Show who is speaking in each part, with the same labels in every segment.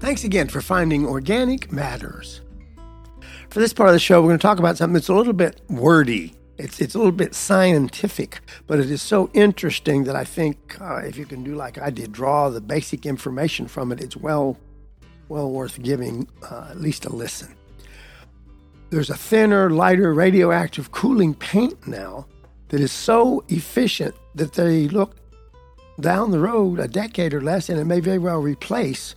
Speaker 1: Thanks again for finding Organic Matters. For this part of the show, we're going to talk about something that's a little bit wordy. It's, it's a little bit scientific, but it is so interesting that I think uh, if you can do like I did, draw the basic information from it, it's well, well worth giving uh, at least a listen. There's a thinner, lighter radioactive cooling paint now that is so efficient that they look down the road a decade or less and it may very well replace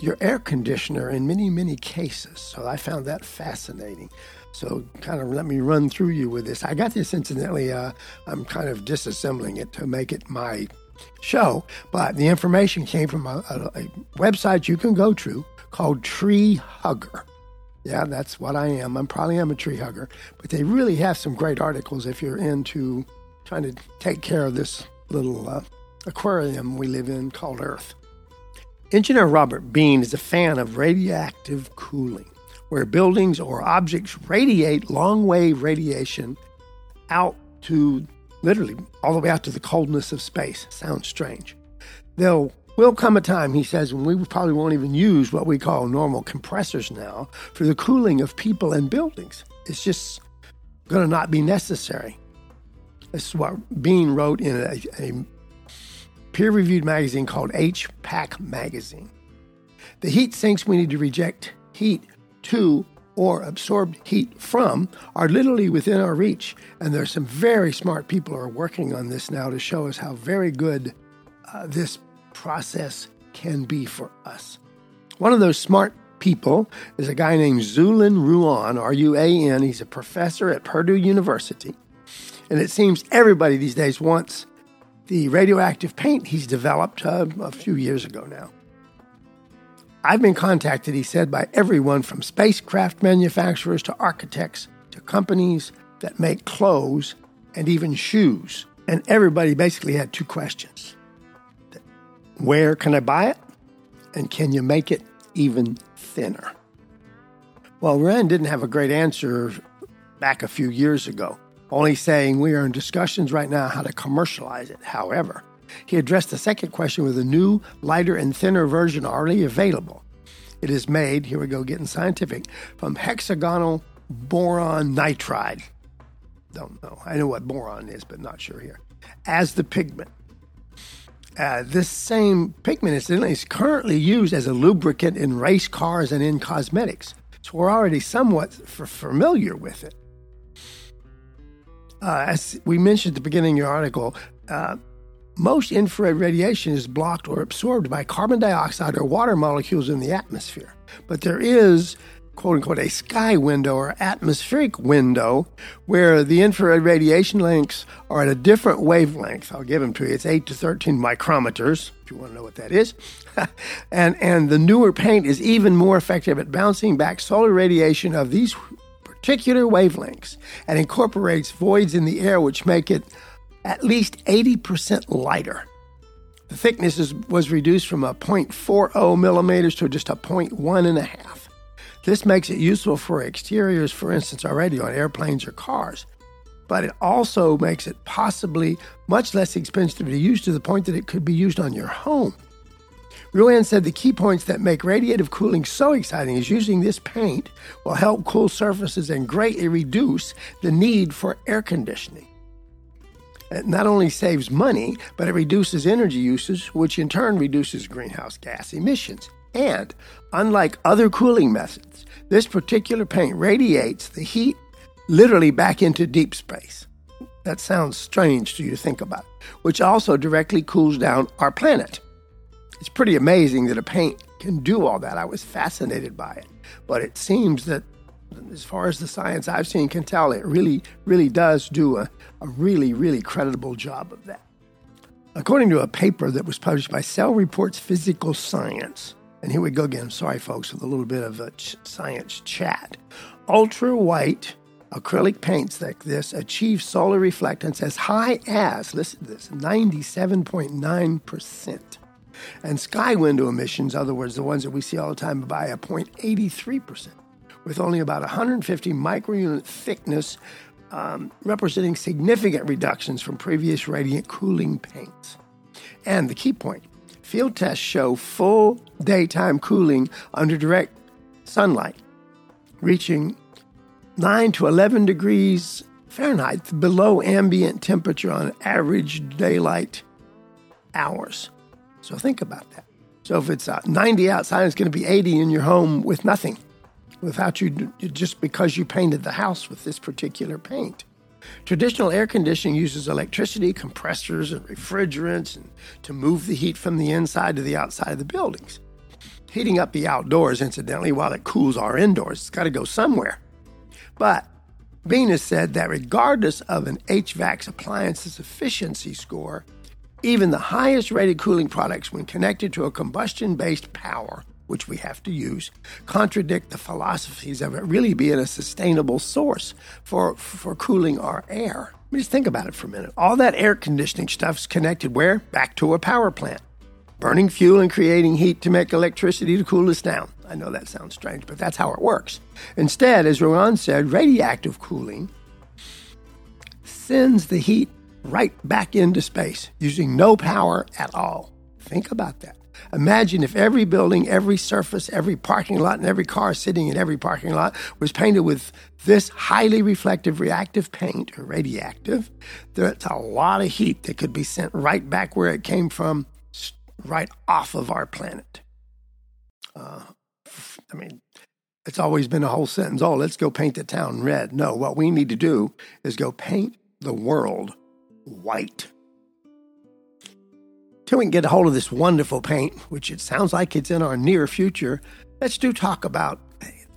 Speaker 1: your air conditioner in many, many cases. So I found that fascinating. So, kind of let me run through you with this. I got this incidentally, uh, I'm kind of disassembling it to make it my show, but the information came from a, a, a website you can go to called Treehugger. Yeah, that's what I am. I'm probably am a tree hugger, but they really have some great articles if you're into trying to take care of this little uh, aquarium we live in called Earth. Engineer Robert Bean is a fan of radioactive cooling, where buildings or objects radiate long wave radiation out to literally all the way out to the coldness of space. Sounds strange. There will come a time, he says, when we probably won't even use what we call normal compressors now for the cooling of people and buildings. It's just going to not be necessary. This is what Bean wrote in a, a peer reviewed magazine called HPAC Magazine. The heat sinks we need to reject heat to or absorb heat from are literally within our reach. And there's some very smart people who are working on this now to show us how very good uh, this process can be for us. One of those smart people is a guy named Xiulin Ruan, R U A N. He's a professor at Purdue University. And it seems everybody these days wants the radioactive paint he's developed uh, a few years ago now. I've been contacted, he said, by everyone from spacecraft manufacturers to architects to companies that make clothes and even shoes. And everybody basically had two questions Where can I buy it? And can you make it even thinner? Well, Ruan didn't have a great answer back a few years ago only saying we are in discussions right now how to commercialize it. However, he addressed the second question with a new, lighter, and thinner version already available. It is made, here we go, getting scientific, from hexagonal boron nitride. Don't know. I know what boron is, but not sure here. As the pigment. Uh, this same pigment is currently used as a lubricant in race cars and in cosmetics. So we're already somewhat f- familiar with it uh, as we mentioned at the beginning of your article, uh, most infrared radiation is blocked or absorbed by carbon dioxide or water molecules in the atmosphere. But there is, quote unquote, a sky window or atmospheric window where the infrared radiation lengths are at a different wavelength. I'll give them to you. It's 8 to 13 micrometers, if you want to know what that is. and, and the newer paint is even more effective at bouncing back solar radiation of these particular wavelengths and incorporates voids in the air which make it at least 80% lighter. The thickness is, was reduced from a 0.40 millimeters to just a 0.1 and a half. This makes it useful for exteriors, for instance, already on airplanes or cars. But it also makes it possibly much less expensive to use to the point that it could be used on your home. Ruan said the key points that make radiative cooling so exciting is using this paint will help cool surfaces and greatly reduce the need for air conditioning. It not only saves money, but it reduces energy usage, which in turn reduces greenhouse gas emissions. And unlike other cooling methods, this particular paint radiates the heat literally back into deep space. That sounds strange to you to think about, which also directly cools down our planet. It's pretty amazing that a paint can do all that. I was fascinated by it. But it seems that, as far as the science I've seen can tell, it really, really does do a, a really, really creditable job of that. According to a paper that was published by Cell Reports Physical Science, and here we go again, sorry folks, with a little bit of a ch- science chat. Ultra white acrylic paints like this achieve solar reflectance as high as, listen to this, 97.9%. And sky window emissions, other words, the ones that we see all the time, by a 0.83%, with only about 150 microunit thickness, um, representing significant reductions from previous radiant cooling paints. And the key point field tests show full daytime cooling under direct sunlight, reaching 9 to 11 degrees Fahrenheit below ambient temperature on average daylight hours. So think about that. So if it's uh, 90 outside, it's going to be 80 in your home with nothing, without you, just because you painted the house with this particular paint. Traditional air conditioning uses electricity, compressors, and refrigerants and to move the heat from the inside to the outside of the buildings. Heating up the outdoors, incidentally, while it cools our indoors, it's got to go somewhere. But Venus said that regardless of an HVAC appliance's efficiency score, even the highest rated cooling products, when connected to a combustion based power, which we have to use, contradict the philosophies of it really being a sustainable source for, for cooling our air. I mean, just think about it for a minute. All that air conditioning stuff's connected where? Back to a power plant. Burning fuel and creating heat to make electricity to cool us down. I know that sounds strange, but that's how it works. Instead, as Ruan said, radioactive cooling sends the heat right back into space using no power at all. Think about that. Imagine if every building, every surface, every parking lot, and every car sitting in every parking lot was painted with this highly reflective reactive paint or radioactive. There's a lot of heat that could be sent right back where it came from, right off of our planet. Uh, I mean, it's always been a whole sentence oh, let's go paint the town red. No, what we need to do is go paint the world white. Till we can get a hold of this wonderful paint, which it sounds like it's in our near future, let's do talk about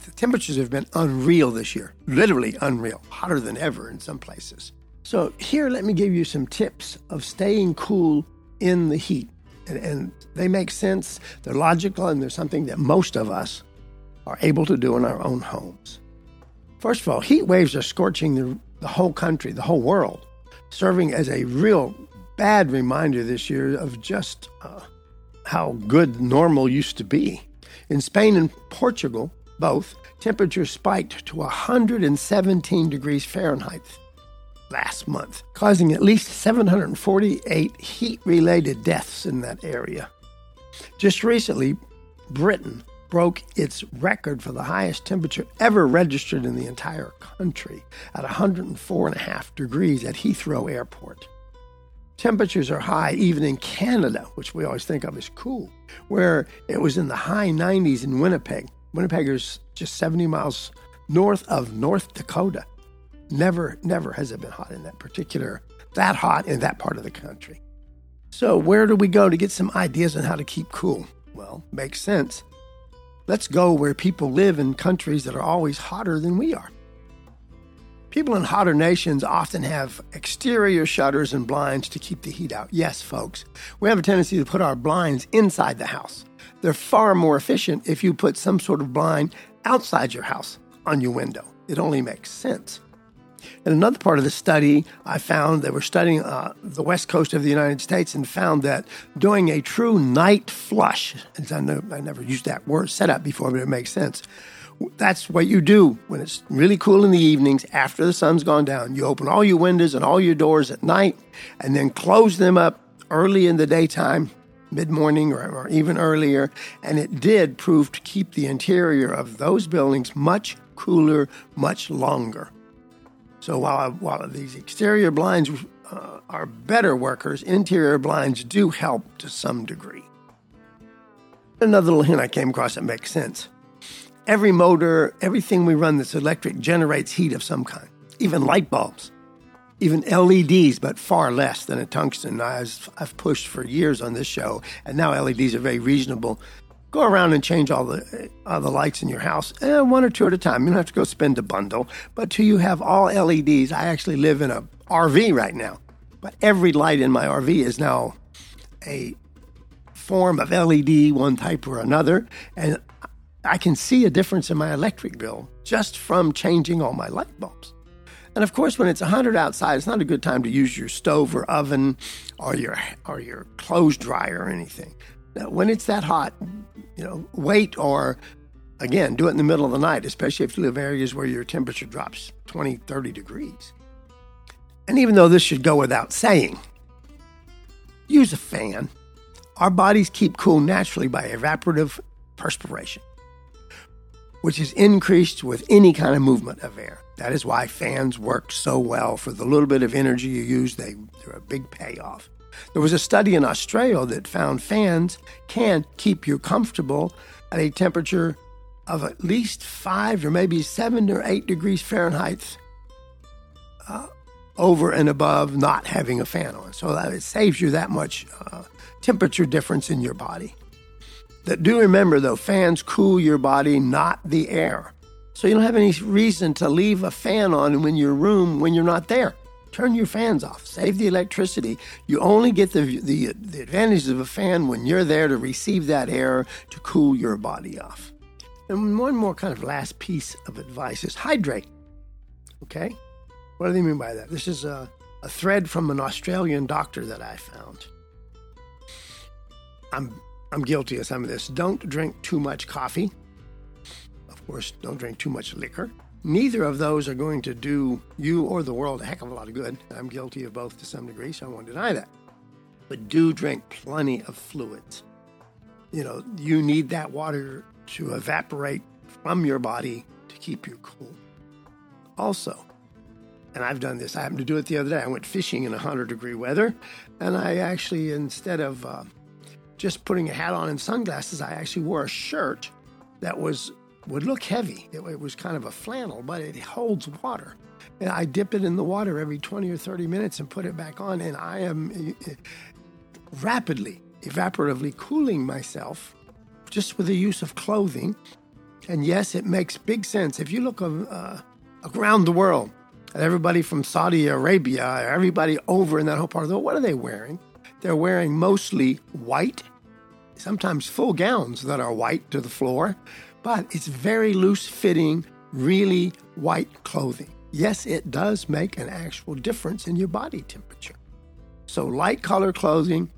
Speaker 1: the temperatures have been unreal this year, literally unreal, hotter than ever in some places. So, here, let me give you some tips of staying cool in the heat. And, and they make sense, they're logical, and they're something that most of us are able to do in our own homes. First of all, heat waves are scorching the, the whole country, the whole world serving as a real bad reminder this year of just uh, how good normal used to be. In Spain and Portugal, both, temperatures spiked to 117 degrees Fahrenheit last month, causing at least 748 heat related deaths in that area. Just recently, Britain broke its record for the highest temperature ever registered in the entire country at 104.5 degrees at Heathrow Airport. Temperatures are high even in Canada, which we always think of as cool, where it was in the high 90s in Winnipeg. Winnipeg is just 70 miles north of North Dakota. Never, never has it been hot in that particular, that hot in that part of the country. So, where do we go to get some ideas on how to keep cool? Well, makes sense. Let's go where people live in countries that are always hotter than we are. People in hotter nations often have exterior shutters and blinds to keep the heat out. Yes, folks, we have a tendency to put our blinds inside the house. They're far more efficient if you put some sort of blind outside your house on your window. It only makes sense. In another part of the study, I found they were studying uh, the west coast of the United States and found that doing a true night flush, and I, know, I never used that word setup before, but it makes sense. That's what you do when it's really cool in the evenings after the sun's gone down. You open all your windows and all your doors at night and then close them up early in the daytime mid morning or, or, even earlier, and it did prove to keep the interior of those buildings much cooler, much longer. So while, while these exterior blinds uh, are better workers, interior blinds do help to some degree. Another little hint I came across that makes sense. Every motor, everything we run that's electric generates heat of some kind, even light bulbs, even LEDs, but far less than a tungsten. I've, I've pushed for years on this show, and now LEDs are very reasonable go around and change all the all the lights in your house, eh, one or two at a time. You don't have to go spend a bundle. But till you have all LEDs, I actually live in a RV right now, but every light in my RV is now a form of LED, one type or another, and I can see a difference in my electric bill just from changing all my light bulbs. And of course, when it's 100 outside, it's not a good time to use your stove or oven or your or your clothes dryer or anything. Now, when it's that hot, you know, wait or again, do it in the middle of the night, especially if you live areas where your temperature drops 20, 30 degrees. And even though this should go without saying, use a fan Our bodies keep cool naturally by evaporative perspiration, which is increased with any kind of movement of air. That is why fans work so well. For the little bit of energy you use, they, they're a big payoff. There was a study in Australia that found fans can keep you comfortable at a temperature of at least five or maybe seven or eight degrees Fahrenheit uh, over and above not having a fan on. So that it saves you that much uh, temperature difference in your body. That do remember though, fans cool your body, not the air. So you don't have any reason to leave a fan on in your room when you're not there. Turn your fans off. Save the electricity. You only get the, the, the advantages of a fan when you're there to receive that air to cool your body off. And one more kind of last piece of advice is hydrate. Okay? What do they mean by that? This is a, a thread from an Australian doctor that I found. I'm I'm guilty of some of this. Don't drink too much coffee. Of course, don't drink too much liquor. Neither of those are going to do you or the world a heck of a lot of good. I'm guilty of both to some degree, so I won't deny that. But do drink plenty of fluids. You know, you need that water to evaporate from your body to keep you cool. Also, and I've done this, I happened to do it the other day. I went fishing in 100 degree weather, and I actually, instead of uh, just putting a hat on and sunglasses, I actually wore a shirt that was would look heavy. It, it, was kind of a flannel, but it holds water. And I dip it in the water every 20 or 30 minutes and put it back on, and I am uh, rapidly, evaporatively cooling myself just with the use of clothing. And yes, it makes big sense. If you look uh, around the world, at everybody from Saudi Arabia, everybody over in that whole part of the world, what are they wearing? They're wearing mostly white, sometimes full gowns that are white to the floor, but it's very loose fitting, really white clothing. Yes, it does make an actual difference in your body temperature. So light color clothing.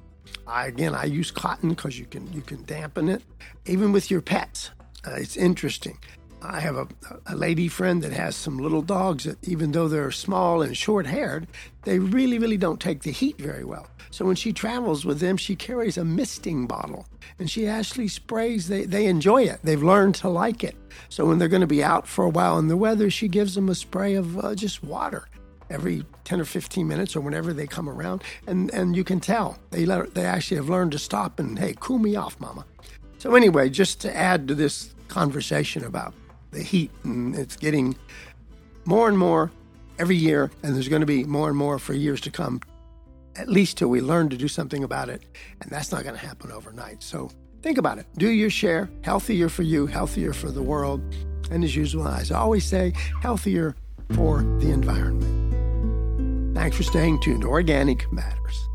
Speaker 1: I, again, I use cotton because you can you can dampen it, even with your pets. Uh, it's interesting. I have a, a lady friend that has some little dogs that, even though they're small and short haired, they really, really don't take the heat very well. So when she travels with them, she carries a misting bottle and she actually sprays. They, they enjoy it, they've learned to like it. So when they're going to be out for a while in the weather, she gives them a spray of uh, just water every 10 or 15 minutes or whenever they come around. And, and you can tell they, they actually have learned to stop and, hey, cool me off, mama. So, anyway, just to add to this conversation about the heat, and it's getting more and more every year, and there's going to be more and more for years to come, at least till we learn to do something about it. And that's not going to happen overnight. So think about it. Do your share. Healthier for you, healthier for the world. And as usual, as I always say, healthier for the environment. Thanks for staying tuned. Organic Matters.